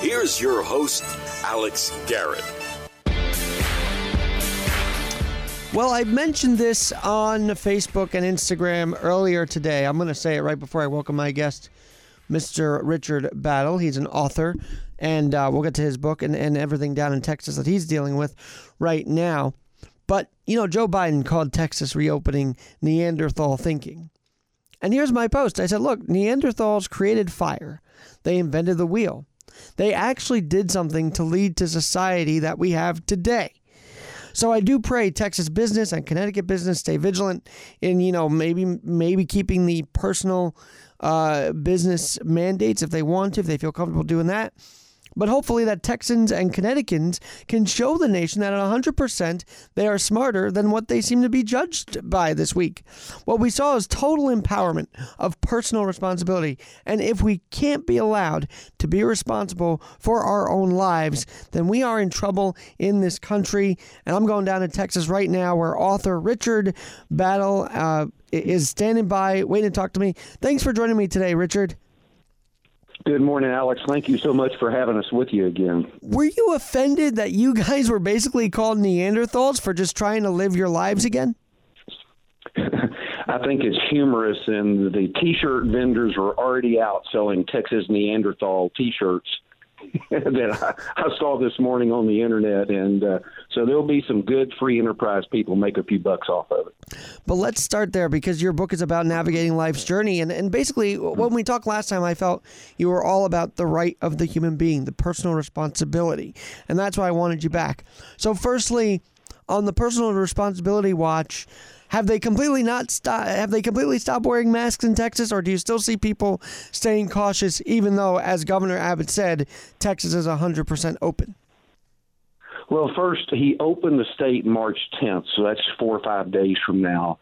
Here's your host, Alex Garrett. Well, I mentioned this on Facebook and Instagram earlier today. I'm going to say it right before I welcome my guest, Mr. Richard Battle. He's an author, and uh, we'll get to his book and, and everything down in Texas that he's dealing with right now. But, you know, Joe Biden called Texas reopening Neanderthal thinking. And here's my post I said, look, Neanderthals created fire, they invented the wheel. They actually did something to lead to society that we have today. So I do pray Texas business and Connecticut business stay vigilant in you know maybe maybe keeping the personal uh, business mandates if they want to if they feel comfortable doing that. But hopefully, that Texans and Connecticutans can show the nation that at 100% they are smarter than what they seem to be judged by this week. What we saw is total empowerment of personal responsibility. And if we can't be allowed to be responsible for our own lives, then we are in trouble in this country. And I'm going down to Texas right now where author Richard Battle uh, is standing by, waiting to talk to me. Thanks for joining me today, Richard. Good morning, Alex. Thank you so much for having us with you again. Were you offended that you guys were basically called Neanderthals for just trying to live your lives again? I think it's humorous, and the T-shirt vendors were already out selling Texas Neanderthal T-shirts that I, I, saw this morning on the internet, and uh, so there'll be some good free enterprise people make a few bucks off of it. But let's start there because your book is about navigating life's journey, and and basically when we talked last time, I felt you were all about the right of the human being, the personal responsibility, and that's why I wanted you back. So, firstly, on the personal responsibility watch have they completely not stop, Have they completely stopped wearing masks in Texas, or do you still see people staying cautious, even though, as Governor Abbott said, Texas is hundred percent open? Well, first he opened the state March 10th, so that's four or five days from now.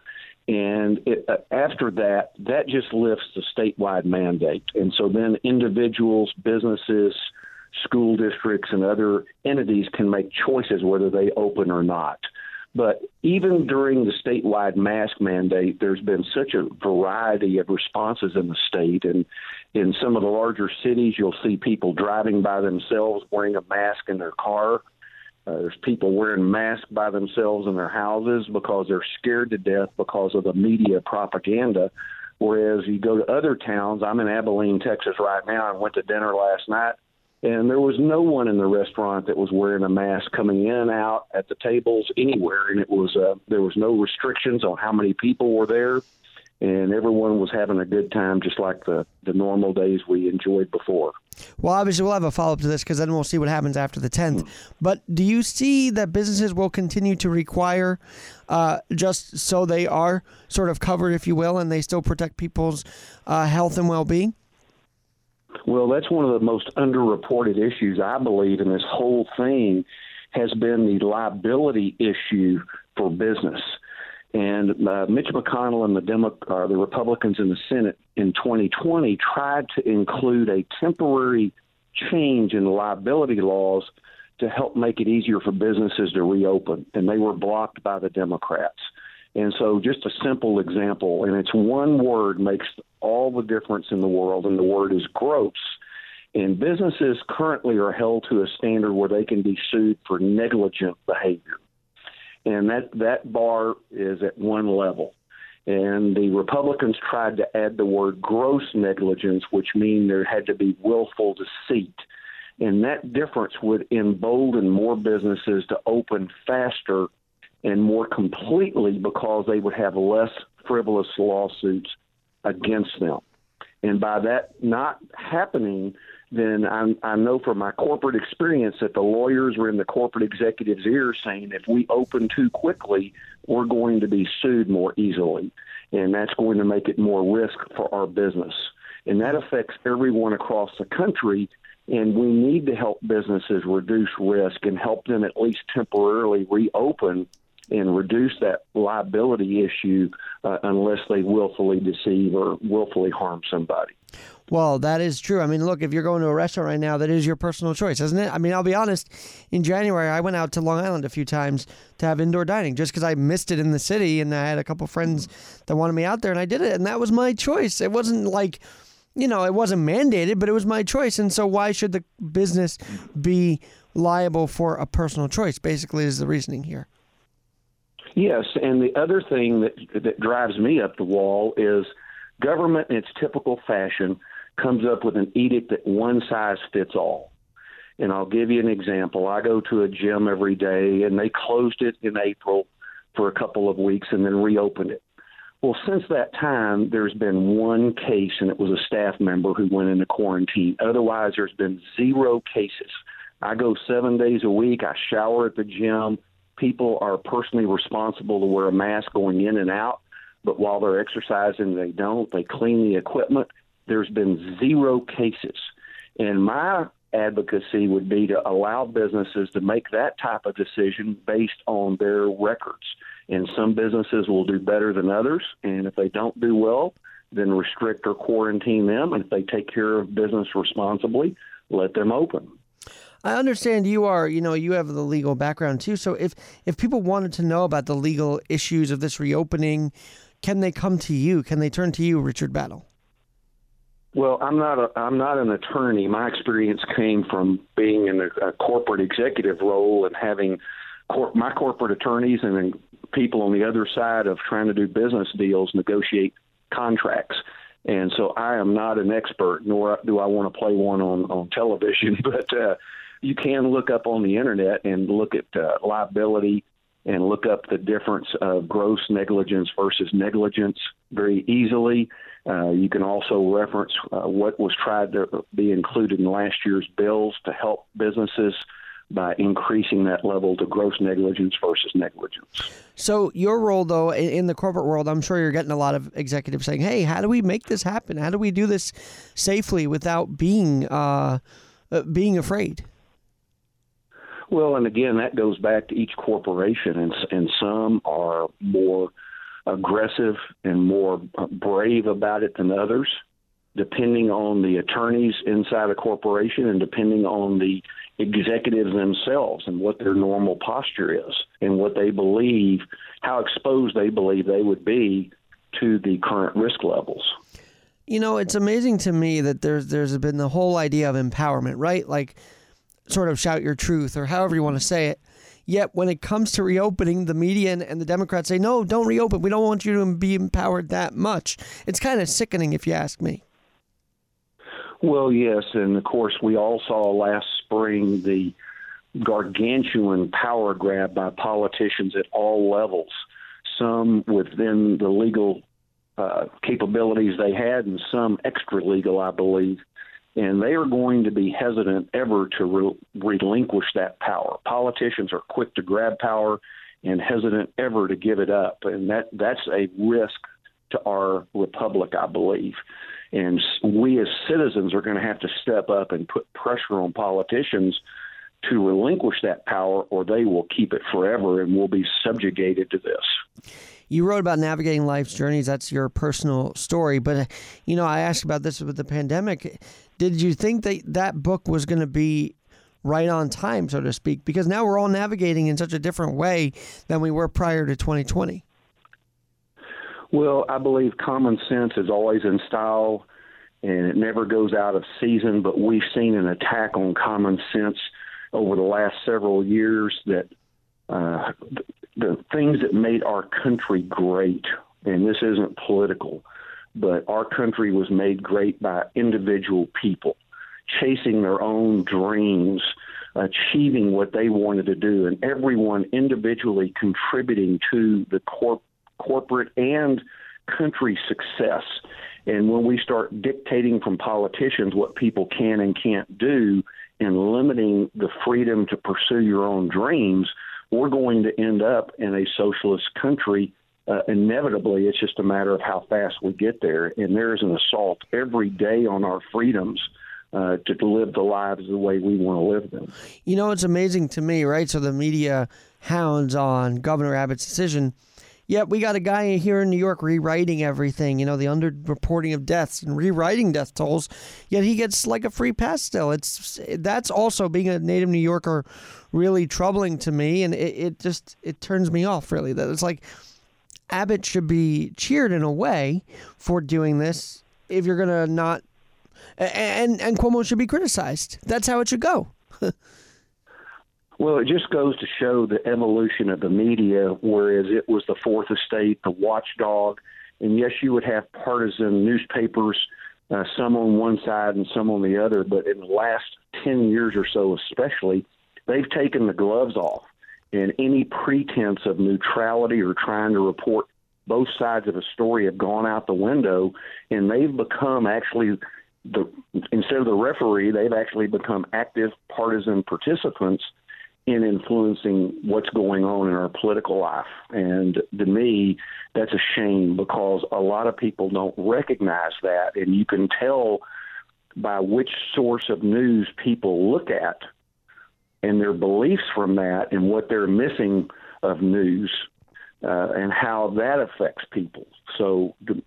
And it, uh, after that, that just lifts the statewide mandate. And so then individuals, businesses, school districts, and other entities can make choices whether they open or not. But even during the statewide mask mandate, there's been such a variety of responses in the state. And in some of the larger cities, you'll see people driving by themselves wearing a mask in their car. Uh, there's people wearing masks by themselves in their houses because they're scared to death because of the media propaganda. Whereas you go to other towns, I'm in Abilene, Texas right now, and went to dinner last night and there was no one in the restaurant that was wearing a mask coming in out at the tables anywhere. And it was uh, there was no restrictions on how many people were there. And everyone was having a good time just like the the normal days we enjoyed before. Well obviously we'll have a follow-up to this because then we'll see what happens after the 10th mm. but do you see that businesses will continue to require uh, just so they are sort of covered if you will and they still protect people's uh, health and well-being well, that's one of the most underreported issues, I believe, in this whole thing has been the liability issue for business. And uh, Mitch McConnell and the Demo- uh, the Republicans in the Senate in 2020 tried to include a temporary change in liability laws to help make it easier for businesses to reopen, and they were blocked by the Democrats. And so, just a simple example, and it's one word makes all the difference in the world, and the word is gross. And businesses currently are held to a standard where they can be sued for negligent behavior. And that, that bar is at one level. And the Republicans tried to add the word gross negligence, which mean there had to be willful deceit. And that difference would embolden more businesses to open faster and more completely because they would have less frivolous lawsuits against them. And by that not happening, then I, I know from my corporate experience that the lawyers were in the corporate executives' ear saying if we open too quickly, we're going to be sued more easily. And that's going to make it more risk for our business. And that affects everyone across the country. And we need to help businesses reduce risk and help them at least temporarily reopen and reduce that liability issue uh, unless they willfully deceive or willfully harm somebody. Well, that is true. I mean, look, if you're going to a restaurant right now, that is your personal choice, isn't it? I mean, I'll be honest. In January, I went out to Long Island a few times to have indoor dining just because I missed it in the city, and I had a couple friends that wanted me out there, and I did it, and that was my choice. It wasn't like you know, it wasn't mandated, but it was my choice. And so why should the business be liable for a personal choice? Basically, is the reasoning here. Yes, and the other thing that that drives me up the wall is government in its typical fashion comes up with an edict that one size fits all. And I'll give you an example. I go to a gym every day and they closed it in April for a couple of weeks and then reopened it. Well, since that time, there's been one case, and it was a staff member who went into quarantine. Otherwise, there's been zero cases. I go seven days a week. I shower at the gym. People are personally responsible to wear a mask going in and out, but while they're exercising, they don't. They clean the equipment. There's been zero cases. And my advocacy would be to allow businesses to make that type of decision based on their records. And some businesses will do better than others. And if they don't do well, then restrict or quarantine them. And if they take care of business responsibly, let them open. I understand you are, you know, you have the legal background too. So if if people wanted to know about the legal issues of this reopening, can they come to you? Can they turn to you, Richard Battle? Well, I'm not a I'm not an attorney. My experience came from being in a, a corporate executive role and having cor- my corporate attorneys and then people on the other side of trying to do business deals negotiate contracts. And so I am not an expert, nor do I want to play one on on television. But uh, you can look up on the internet and look at uh, liability and look up the difference of gross negligence versus negligence very easily. Uh, you can also reference uh, what was tried to be included in last year's bills to help businesses by increasing that level to gross negligence versus negligence. So, your role, though, in the corporate world, I'm sure you're getting a lot of executives saying, "Hey, how do we make this happen? How do we do this safely without being uh, uh being afraid?" Well, and again, that goes back to each corporation, and and some are more aggressive and more brave about it than others, depending on the attorneys inside a corporation and depending on the executives themselves and what their normal posture is and what they believe, how exposed they believe they would be to the current risk levels. You know, it's amazing to me that there's there's been the whole idea of empowerment, right? Like sort of shout your truth or however you want to say it. Yet when it comes to reopening, the media and, and the Democrats say, no, don't reopen. We don't want you to be empowered that much. It's kind of sickening, if you ask me. Well, yes. And of course, we all saw last spring the gargantuan power grab by politicians at all levels, some within the legal uh, capabilities they had, and some extra legal, I believe and they are going to be hesitant ever to re- relinquish that power. Politicians are quick to grab power and hesitant ever to give it up, and that that's a risk to our republic, I believe. And we as citizens are going to have to step up and put pressure on politicians to relinquish that power, or they will keep it forever, and we'll be subjugated to this you wrote about navigating life's journeys. That's your personal story. But, uh, you know, I asked about this with the pandemic. Did you think that that book was going to be right on time, so to speak? Because now we're all navigating in such a different way than we were prior to 2020. Well, I believe common sense is always in style and it never goes out of season, but we've seen an attack on common sense over the last several years that uh, the things that made our country great, and this isn't political, but our country was made great by individual people chasing their own dreams, achieving what they wanted to do, and everyone individually contributing to the corp- corporate and country success. And when we start dictating from politicians what people can and can't do and limiting the freedom to pursue your own dreams, we're going to end up in a socialist country. Uh, inevitably, it's just a matter of how fast we get there. And there is an assault every day on our freedoms. Uh, to live the lives the way we want to live them. You know, it's amazing to me, right? So the media hounds on Governor Abbott's decision. Yet we got a guy here in New York rewriting everything, you know, the underreporting of deaths and rewriting death tolls. Yet he gets like a free pass still. It's that's also being a native New Yorker really troubling to me, and it, it just it turns me off really. That it's like Abbott should be cheered in a way for doing this. If you're gonna not and and Cuomo should be criticized. That's how it should go. well, it just goes to show the evolution of the media, whereas it was the fourth estate, the watchdog, and yes, you would have partisan newspapers, uh, some on one side and some on the other, but in the last ten years or so, especially, they've taken the gloves off, and any pretense of neutrality or trying to report both sides of a story have gone out the window, and they've become actually the instead of the referee, they've actually become active partisan participants in influencing what's going on in our political life. And to me, that's a shame because a lot of people don't recognize that, and you can tell by which source of news people look at and their beliefs from that and what they're missing of news uh, and how that affects people. So the,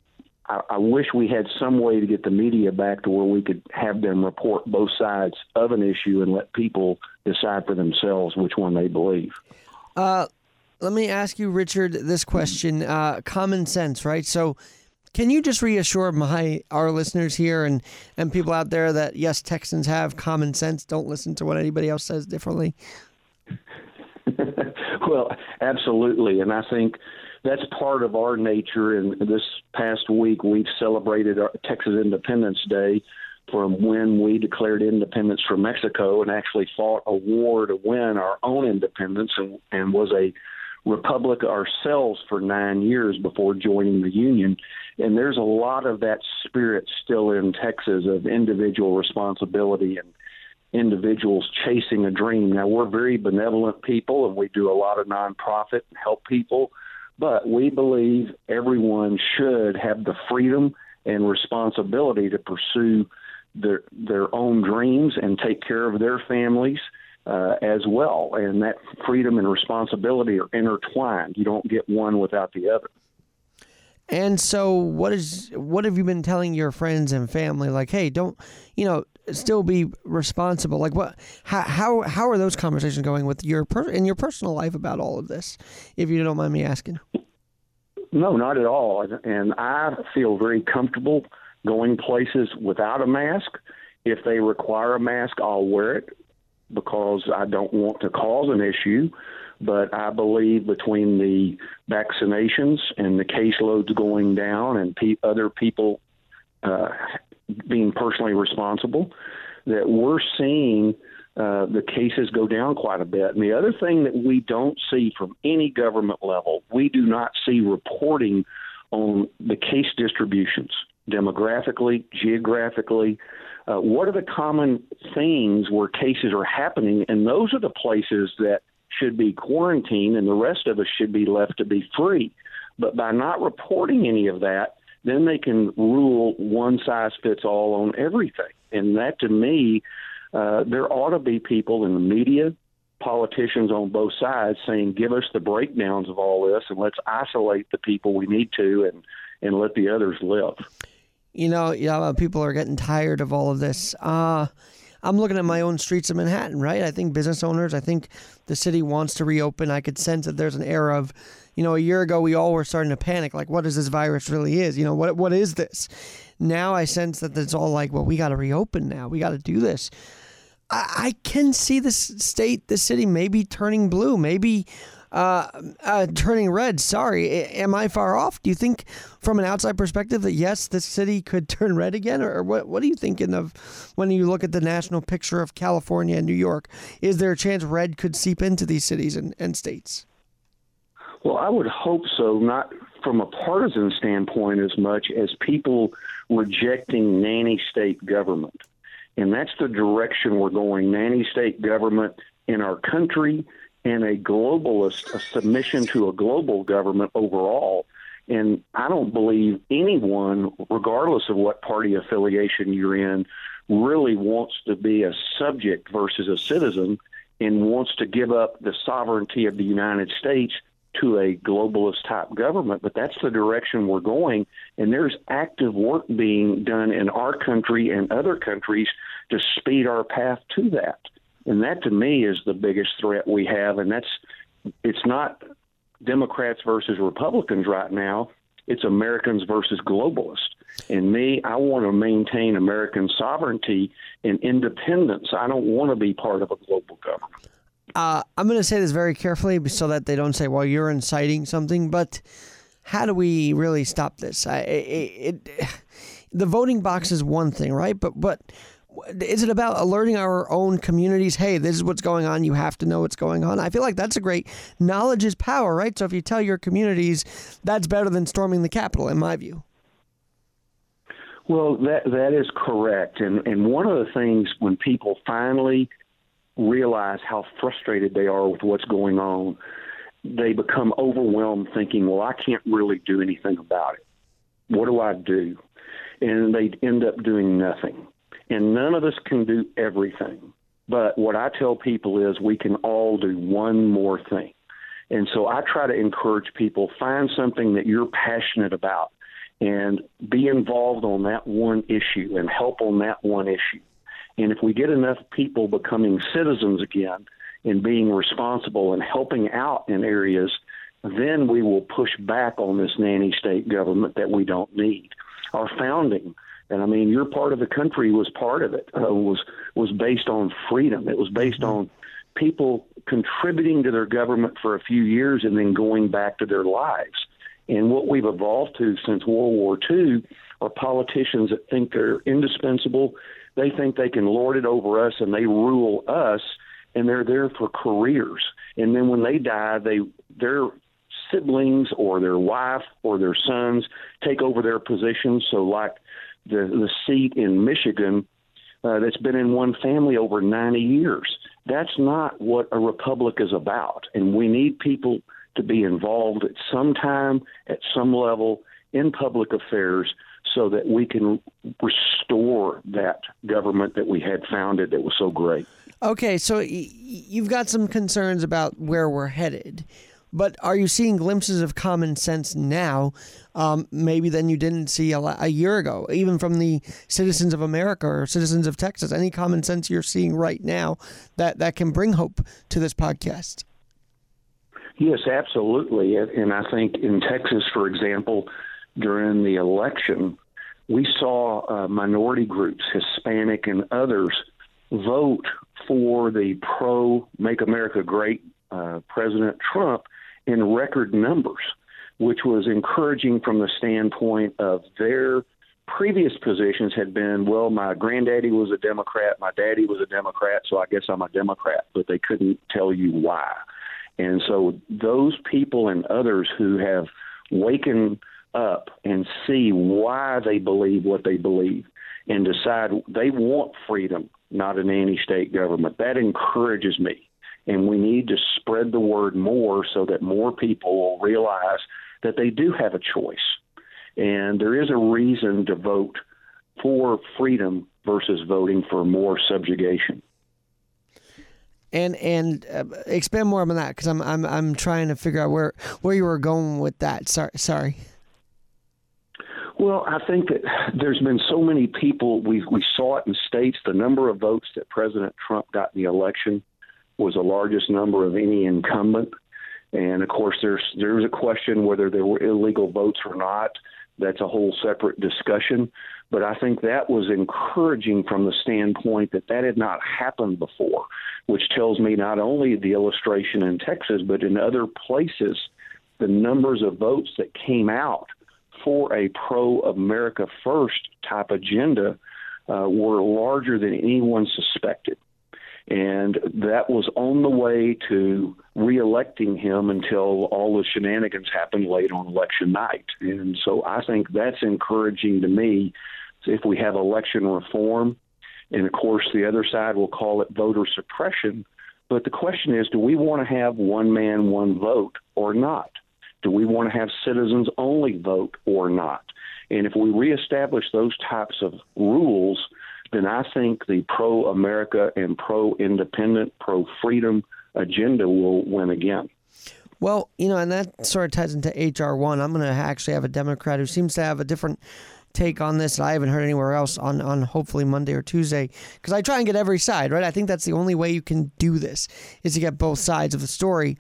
I, I wish we had some way to get the media back to where we could have them report both sides of an issue and let people decide for themselves which one they believe. Uh, let me ask you, Richard, this question. Uh, common sense, right? So, can you just reassure my our listeners here and and people out there that yes, Texans have common sense. Don't listen to what anybody else says differently. well, absolutely, and I think that's part of our nature. And this past week, we've celebrated our Texas Independence Day from when we declared independence from Mexico and actually fought a war to win our own independence and, and was a republic ourselves for nine years before joining the Union. And there's a lot of that spirit still in Texas of individual responsibility and individuals chasing a dream. Now, we're very benevolent people and we do a lot of nonprofit and help people but we believe everyone should have the freedom and responsibility to pursue their their own dreams and take care of their families uh, as well. And that freedom and responsibility are intertwined. You don't get one without the other. And so, what is what have you been telling your friends and family? Like, hey, don't you know? Still be responsible. Like, what? How how, how are those conversations going with your per, in your personal life about all of this? If you don't mind me asking. No, not at all. And I feel very comfortable going places without a mask. If they require a mask, I'll wear it because I don't want to cause an issue. But I believe between the vaccinations and the caseloads going down and pe- other people uh, being personally responsible, that we're seeing uh, the cases go down quite a bit. And the other thing that we don't see from any government level, we do not see reporting on the case distributions demographically, geographically. Uh, what are the common things where cases are happening? And those are the places that should be quarantined, and the rest of us should be left to be free. But by not reporting any of that, then they can rule one size fits all on everything. And that to me, uh, there ought to be people in the media, politicians on both sides saying, give us the breakdowns of all this and let's isolate the people we need to and, and let the others live. You know, yeah, people are getting tired of all of this. Uh, I'm looking at my own streets of Manhattan, right? I think business owners, I think the city wants to reopen. I could sense that there's an era of, you know, a year ago we all were starting to panic, like, what is this virus really is? You know, what what is this? Now I sense that it's all like, well, we got to reopen now. We got to do this. I, I can see the state, the city, maybe turning blue, maybe uh, uh, turning red. Sorry, am I far off? Do you think, from an outside perspective, that yes, the city could turn red again, or, what? What are you thinking of when you look at the national picture of California and New York? Is there a chance red could seep into these cities and, and states? Well, I would hope so. Not from a partisan standpoint as much as people rejecting nanny state government. And that's the direction we're going nanny state government in our country and a globalist, a submission to a global government overall. And I don't believe anyone, regardless of what party affiliation you're in, really wants to be a subject versus a citizen and wants to give up the sovereignty of the United States to a globalist type government, but that's the direction we're going. And there's active work being done in our country and other countries to speed our path to that. And that to me is the biggest threat we have. And that's, it's not Democrats versus Republicans right now. it's Americans versus globalists. And me, I want to maintain American sovereignty and independence. I don't want to be part of a global government. Uh, I'm going to say this very carefully so that they don't say, well, you're inciting something. But how do we really stop this? I, it, it, the voting box is one thing, right? But, but is it about alerting our own communities hey this is what's going on. You have to know what's going on. I feel like that's a great knowledge is power right? So if you tell your communities that's better than storming the capitol in my view. Well that that is correct. And and one of the things when people finally realize how frustrated they are with what's going on they become overwhelmed thinking well i can't really do anything about it. What do i do? And they end up doing nothing and none of us can do everything. But what I tell people is we can all do one more thing. And so I try to encourage people find something that you're passionate about and be involved on that one issue and help on that one issue. And if we get enough people becoming citizens again and being responsible and helping out in areas, then we will push back on this nanny state government that we don't need. Our founding and I mean, your part of the country was part of it. Uh, was was based on freedom. It was based mm-hmm. on people contributing to their government for a few years and then going back to their lives. And what we've evolved to since World War II are politicians that think they're indispensable. They think they can lord it over us and they rule us, and they're there for careers. And then when they die, they their siblings or their wife or their sons take over their positions. So, like the, the seat in Michigan uh, that's been in one family over 90 years. That's not what a republic is about. And we need people to be involved at some time, at some level in public affairs so that we can restore that government that we had founded that was so great. Okay, so you've got some concerns about where we're headed. But are you seeing glimpses of common sense now, um, maybe than you didn't see a, a, year ago, even from the citizens of America or citizens of Texas? Any common sense you're seeing right now that, that can bring hope to this podcast? Yes, absolutely. And I think in Texas, for example, during the election, we saw uh, minority groups, Hispanic and others, vote for the pro Make America Great uh, President Trump in record numbers, which was encouraging from the standpoint of their previous positions had been, well, my granddaddy was a Democrat, my daddy was a Democrat, so I guess I'm a Democrat, but they couldn't tell you why. And so those people and others who have waken up and see why they believe what they believe and decide they want freedom, not a nanny state government, that encourages me and we need to spread the word more so that more people will realize that they do have a choice. And there is a reason to vote for freedom versus voting for more subjugation. And and uh, expand more on that because I'm I'm I'm trying to figure out where where you were going with that. Sorry, sorry. Well, I think that there's been so many people. We we saw it in states. The number of votes that President Trump got in the election was the largest number of any incumbent. And of course, there's there's a question whether there were illegal votes or not. That's a whole separate discussion. But I think that was encouraging from the standpoint that that had not happened before, which tells me not only the illustration in Texas, but in other places, the numbers of votes that came out for a pro America First type agenda uh, were larger than anyone suspected and that was on the way to reelecting him until all the shenanigans happened late on election night. And so I think that's encouraging to me. If we have election reform, and of course the other side will call it voter suppression, but the question is, do we want to have one man, one vote or not? Do we want to have citizens only vote or not? And if we reestablish those types of rules, then I think the pro America and pro independent, pro freedom agenda will win again. Well, you know, and that sort of ties into HR one. I'm going to actually have a Democrat who seems to have a different take on this I haven't heard anywhere else on, on hopefully Monday or Tuesday because I try and get every side, right? I think that's the only way you can do this is to get both sides of the story.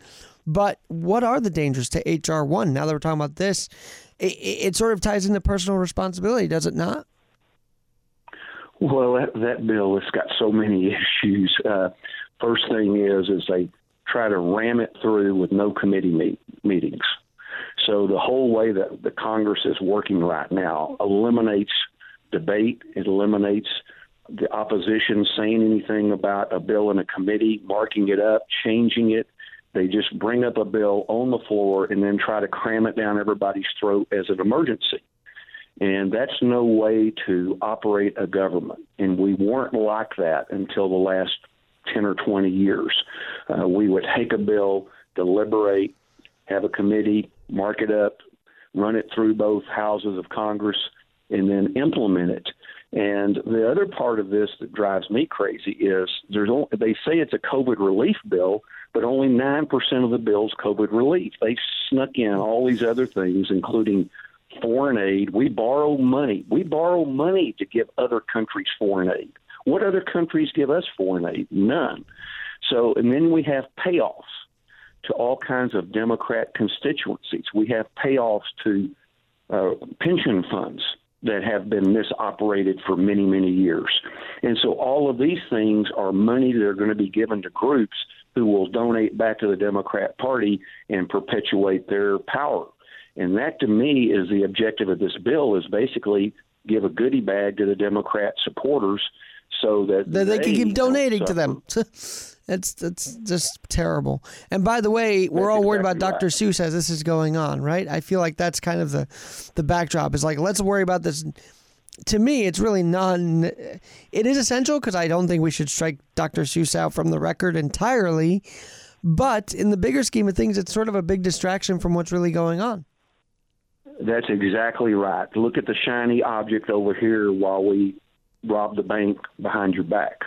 But what are the dangers to HR1 now that we're talking about this? it, it sort of ties into personal responsibility, does it not? Well, that, that bill has got so many issues. Uh, first thing is, is they try to ram it through with no committee meet, meetings. So the whole way that the Congress is working right now eliminates debate. It eliminates the opposition saying anything about a bill in a committee, marking it up, changing it. They just bring up a bill on the floor and then try to cram it down everybody's throat as an emergency. And that's no way to operate a government. And we weren't like that until the last 10 or 20 years. Uh, we would take a bill, deliberate, have a committee, mark it up, run it through both houses of Congress, and then implement it. And the other part of this that drives me crazy is there's only, they say it's a COVID relief bill, but only 9% of the bill's COVID relief. They snuck in all these other things, including foreign aid. We borrow money. We borrow money to give other countries foreign aid. What other countries give us foreign aid? None. So, and then we have payoffs to all kinds of Democrat constituencies. We have payoffs to uh, pension funds that have been misoperated for many, many years. And so all of these things are money that are going to be given to groups who will donate back to the Democrat Party and perpetuate their power. And that to me is the objective of this bill is basically give a goodie bag to the Democrat supporters so that they, they can keep donating to them. That's that's just terrible. And by the way, we're all worried about Dr. Right. Seuss as this is going on, right? I feel like that's kind of the the backdrop. Is like let's worry about this. To me, it's really non. It is essential because I don't think we should strike Dr. Seuss out from the record entirely. But in the bigger scheme of things, it's sort of a big distraction from what's really going on. That's exactly right. Look at the shiny object over here while we rob the bank behind your back.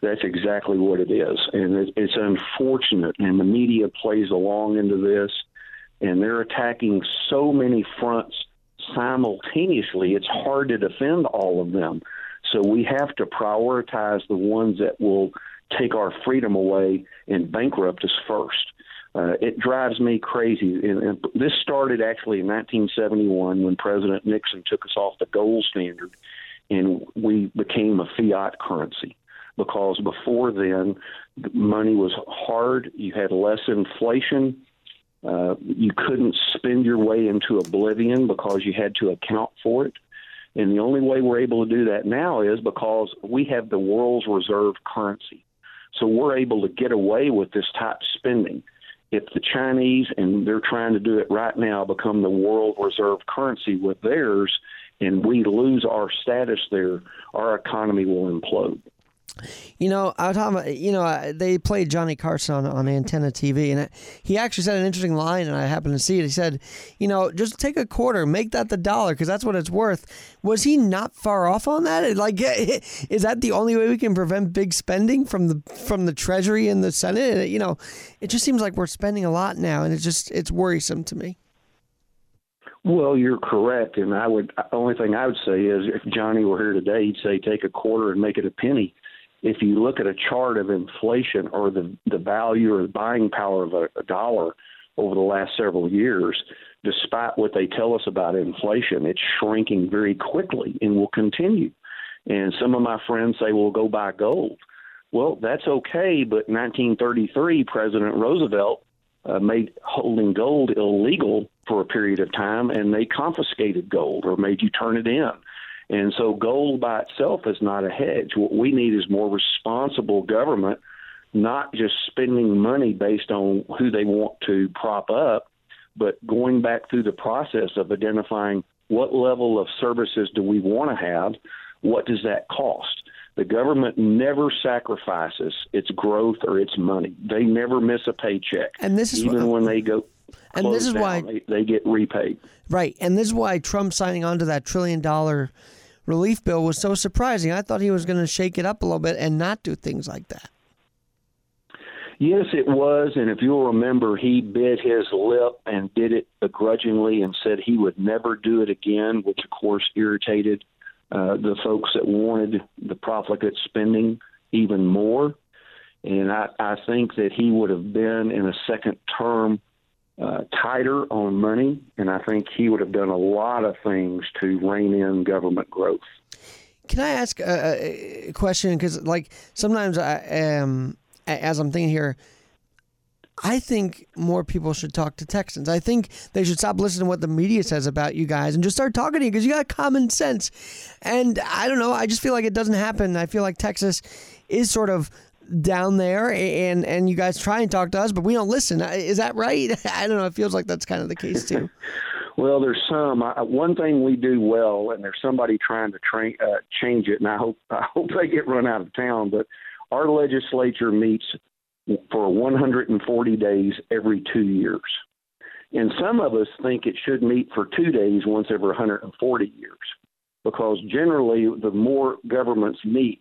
That's exactly what it is, and it's unfortunate. And the media plays along into this, and they're attacking so many fronts simultaneously. It's hard to defend all of them. So we have to prioritize the ones that will take our freedom away and bankrupt us first. Uh, it drives me crazy. And, and this started actually in 1971 when President Nixon took us off the gold standard and we became a fiat currency because before then, money was hard. You had less inflation. Uh, you couldn't spend your way into oblivion because you had to account for it. And the only way we're able to do that now is because we have the world's reserve currency. So we're able to get away with this type of spending. If the Chinese, and they're trying to do it right now, become the world reserve currency with theirs, and we lose our status there, our economy will implode. You know, I was talking about, you know, they played Johnny Carson on, on Antenna TV, and he actually said an interesting line, and I happened to see it. He said, you know, just take a quarter, make that the dollar, because that's what it's worth. Was he not far off on that? Like, is that the only way we can prevent big spending from the from the Treasury and the Senate? You know, it just seems like we're spending a lot now, and it's just it's worrisome to me. Well, you're correct, and I would. The only thing I would say is, if Johnny were here today, he'd say take a quarter and make it a penny if you look at a chart of inflation or the, the value or the buying power of a, a dollar over the last several years, despite what they tell us about inflation, it's shrinking very quickly and will continue. And some of my friends say, well, go buy gold. Well, that's okay, but 1933, President Roosevelt uh, made holding gold illegal for a period of time, and they confiscated gold or made you turn it in. And so gold by itself is not a hedge. What we need is more responsible government, not just spending money based on who they want to prop up, but going back through the process of identifying what level of services do we want to have, what does that cost? The government never sacrifices its growth or its money. They never miss a paycheck. And this is even when they go and this is down, why they, they, get repaid. Right, and this is why Trump signing on to that trillion dollar relief bill was so surprising. I thought he was going to shake it up a little bit and not do things like that. Yes, it was. And if you'll remember, he bit his lip and did it begrudgingly and said he would never do it again, which of course irritated uh, the folks that wanted the profligate spending even more. And I, I think that he would have been in a second term uh, tighter on money, and I think he would have done a lot of things to rein in government growth. Can I ask a, a question? Because like sometimes I am, as I'm thinking here, I think more people should talk to Texans. I think they should stop listening to what the media says about you guys and just start talking to you because you got common sense. And I don't know, I just feel like it doesn't happen. I feel like Texas is sort of down there and and you guys try and talk to us but we don't listen. Is that right? I don't know. It feels like that's kind of the case too. Well there's some. I, one thing we do well and there's somebody trying to train uh, change it and i hope i hope they get run out of town but our legislature meets for 140 days every two years. And some of us think it should meet for two days once every 140 years, because generally, the more governments meet,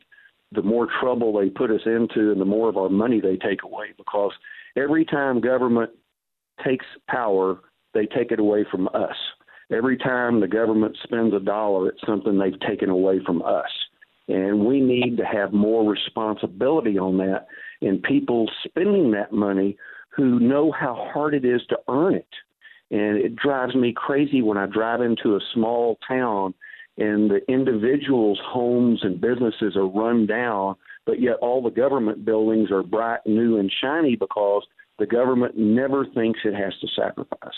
the more trouble they put us into and the more of our money they take away. Because every time government takes power, they take it away from us. Every time the government spends a dollar, it's something they've taken away from us. And we need to have more responsibility on that and people spending that money who know how hard it is to earn it. And it drives me crazy when I drive into a small town and the individuals' homes and businesses are run down, but yet all the government buildings are bright, new, and shiny because the government never thinks it has to sacrifice.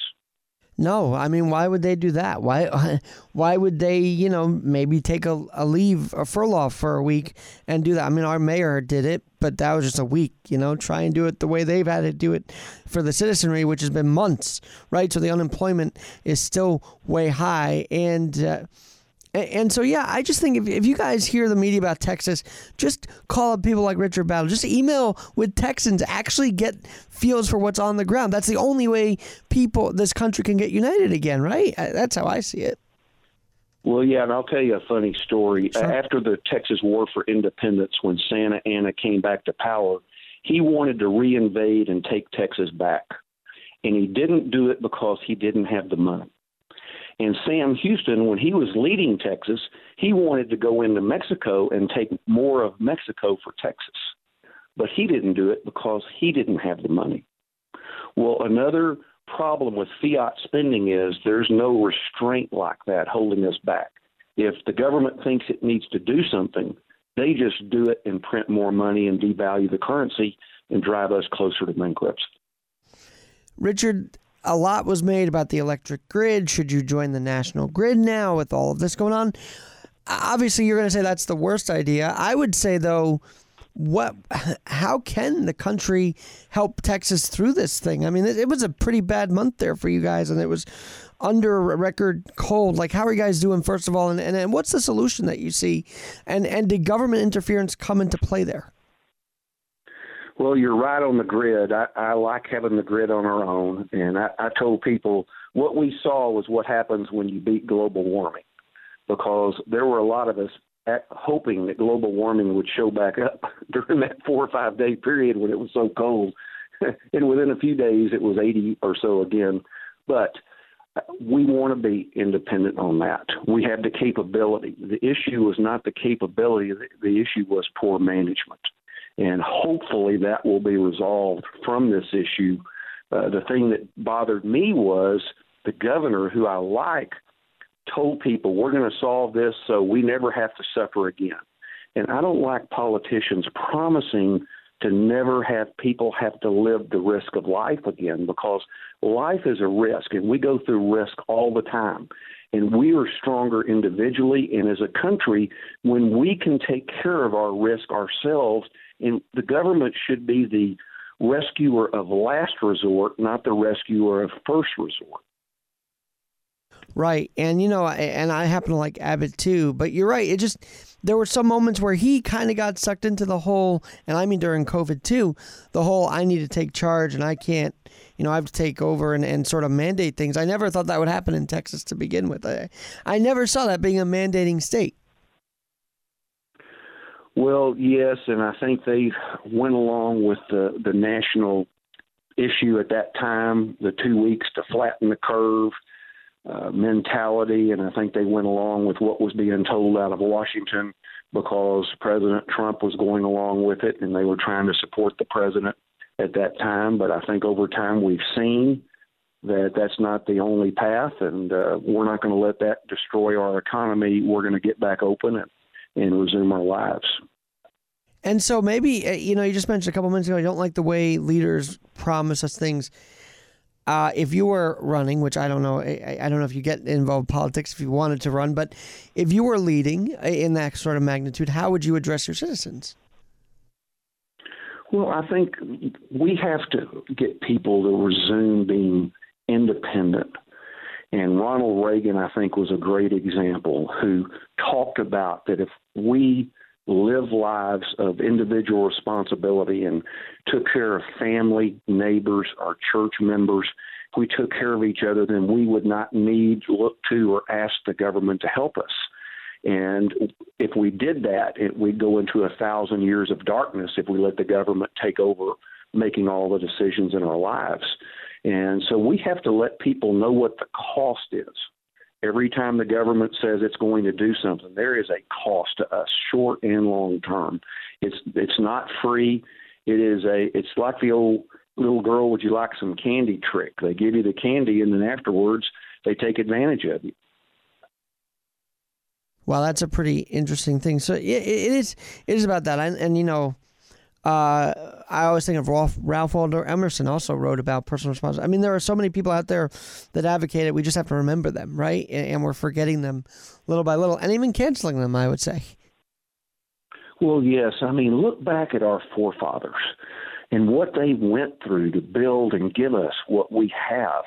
No, I mean, why would they do that? Why, why would they, you know, maybe take a, a leave, a furlough for a week and do that? I mean, our mayor did it, but that was just a week, you know, try and do it the way they've had to do it for the citizenry, which has been months, right? So the unemployment is still way high. And, uh, and so, yeah, I just think if, if you guys hear the media about Texas, just call up people like Richard Battle. Just email with Texans. Actually get feels for what's on the ground. That's the only way people, this country can get united again, right? Uh, that's how I see it. Well, yeah, and I'll tell you a funny story. Sure. After the Texas War for Independence, when Santa Anna came back to power, he wanted to reinvade and take Texas back. And he didn't do it because he didn't have the money. And Sam Houston, when he was leading Texas, he wanted to go into Mexico and take more of Mexico for Texas. But he didn't do it because he didn't have the money. Well, another problem with fiat spending is there's no restraint like that holding us back. If the government thinks it needs to do something, they just do it and print more money and devalue the currency and drive us closer to bankruptcy. Richard, a lot was made about the electric grid. Should you join the national grid now with all of this going on? Obviously, you're going to say that's the worst idea. I would say, though, what how can the country help Texas through this thing? I mean, it, it, was a pretty bad month there for you guys, and it was under record cold. Like, how are you guys doing, first of all, and, and, and what's the solution that you see? And and did government interference come into play there? Well, you're right on the grid. I, I like having the grid on our own, and I, I told people what we saw was what happens when you beat global warming, because there were a lot of us at, hoping that global warming would show back up during that four or five day period when it was so cold, and within a few days it was 80 or so again. But we want to be independent on that. We have the capability. The issue was not the capability, the, the issue was poor management and hopefully that will be resolved from this issue. Uh, the thing that bothered me was the governor, who I like, told people we're going to solve this so we never have to suffer again. And I don't like politicians promising to never have people have to live the risk of life again because life is a risk and we go through risk all the time. And we are stronger individually and as a country when we can take care of our risk ourselves and the government should be the rescuer of last resort, not the rescuer of first resort. Right. And, you know, and I happen to like Abbott too, but you're right. It just, there were some moments where he kind of got sucked into the whole, and I mean during COVID too, the whole I need to take charge and I can't, you know, I have to take over and, and sort of mandate things. I never thought that would happen in Texas to begin with. I, I never saw that being a mandating state. Well, yes, and I think they went along with the the national issue at that time, the two weeks to flatten the curve uh, mentality, and I think they went along with what was being told out of Washington because President Trump was going along with it, and they were trying to support the president at that time. But I think over time we've seen that that's not the only path, and uh, we're not going to let that destroy our economy. We're going to get back open and, and resume our lives. And so maybe uh, you know you just mentioned a couple minutes ago. I don't like the way leaders promise us things. Uh, if you were running, which I don't know, I, I, don't know if you get involved in politics if you wanted to run, but if you were leading uh, in that sort of magnitude, how would you address your citizens? Well, I think we have to get people to resume being independent. And Ronald Reagan, I think, was a great example who talked about that if we live lives of individual responsibility and took care of family, neighbors, our church members, if we took care of each other, then we would not need look to or ask the government to help us. And if we did that, it, we'd go into a thousand years of darkness if we let the government take over making all the decisions in our lives. And so we have to let people know what the cost is every time the government says it's going to do something, there is a cost to us, short and long term. It's it's not free. It is a. It's like the old little girl. Would you like some candy trick? They give you the candy, and then afterwards they take advantage of you. Well, that's a pretty interesting thing. So it, it is. It is about that, and, and you know uh, I always think of Ralph, Ralph Waldo Emerson also wrote about personal responsibility. I mean, there are so many people out there that advocate it. We just have to remember them, right? And, and we're forgetting them little by little, and even canceling them. I would say. Well, yes. I mean, look back at our forefathers and what they went through to build and give us what we have.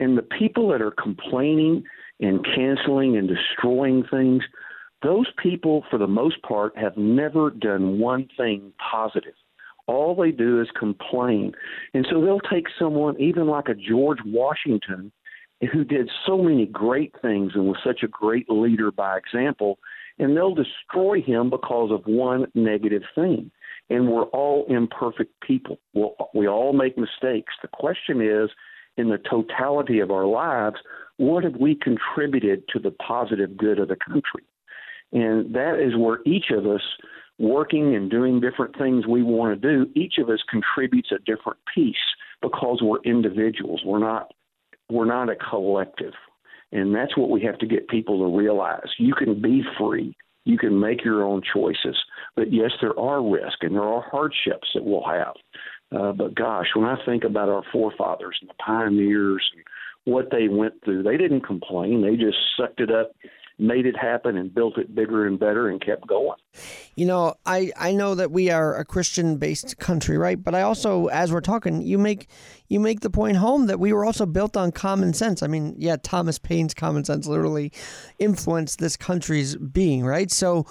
And the people that are complaining and canceling and destroying things, those people, for the most part, have never done one thing positive. All they do is complain. And so they'll take someone, even like a George Washington, who did so many great things and was such a great leader by example, and they'll destroy him because of one negative thing. And we're all imperfect people. We'll, we all make mistakes. The question is, in the totality of our lives, what have we contributed to the positive good of the country? And that is where each of us, working and doing different things we want to do, each of us contributes a different piece because we're individuals. We're not we're not a collective. And that's what we have to get people to realize. You can be free. You can make your own choices. But yes, there are risks and there are hardships that we'll have. Uh, but gosh, when I think about our forefathers and the pioneers and what they went through, they didn't complain. They just sucked it up made it happen and built it bigger and better and kept going. You know, I, I know that we are a Christian based country, right? But I also, as we're talking, you make you make the point home that we were also built on common sense. I mean, yeah, Thomas Paine's common sense literally influenced this country's being, right? So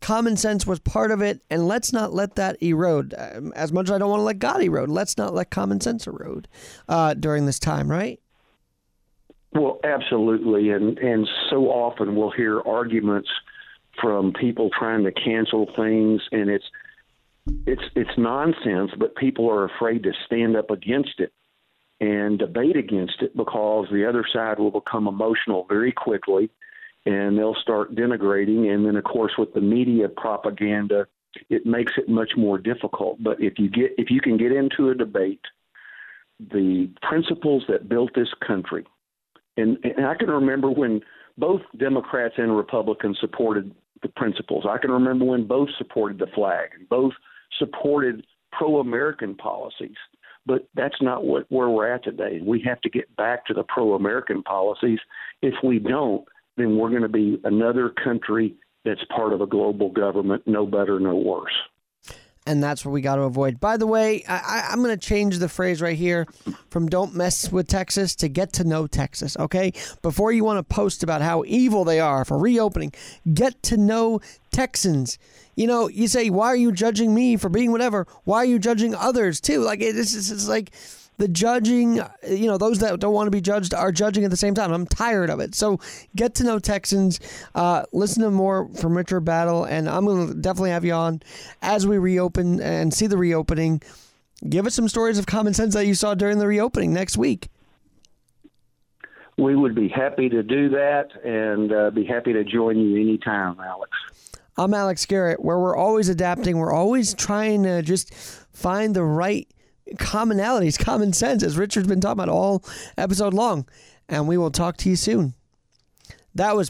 common sense was part of it, and let's not let that erode. Um, as much as I don't want to let God erode, let's not let common sense erode uh, during this time, right? Well, absolutely, and and so often we'll hear arguments from people trying to cancel things, and it's it's it's nonsense. But people are afraid to stand up against it and debate against it because the other side will become emotional very quickly, and they'll start denigrating. And then, of course, with the media propaganda, it makes it much more difficult. But if you get if you can get into a debate, the principles that built this country and, and I can remember when both Democrats and Republicans supported the principles. I can remember when both supported the flag and both supported pro American policies. But that's not what where we're at today. We have to get back to the pro American policies. If we don't, then we're going to be another country that's part of a global government, no better, no worse and that's what we got to avoid. By the way, I, am going to change the phrase right here from "Don't mess with Texas" to "Get to know Texas." Okay, before you want to post about how evil they are for reopening, get to know Texans. You know, you say, "Why are you judging me for being whatever?" Why are you judging others too? Like it's, it's, it's like the judging, you know, those that don't want to be judged are judging at the same time. I'm tired of it. So get to know Texans, uh, listen to more from Richard Battle, and I'm going to definitely have you on as we reopen and see the reopening. Give us some stories of common sense that you saw during the reopening next week. We would be happy to do that and uh, be happy to join you anytime, Alex. I'm Alex Garrett, where we're always adapting. We're always trying to just find the right commonalities, common sense, as Richard's been talking about all episode long. And we will talk to you soon. That was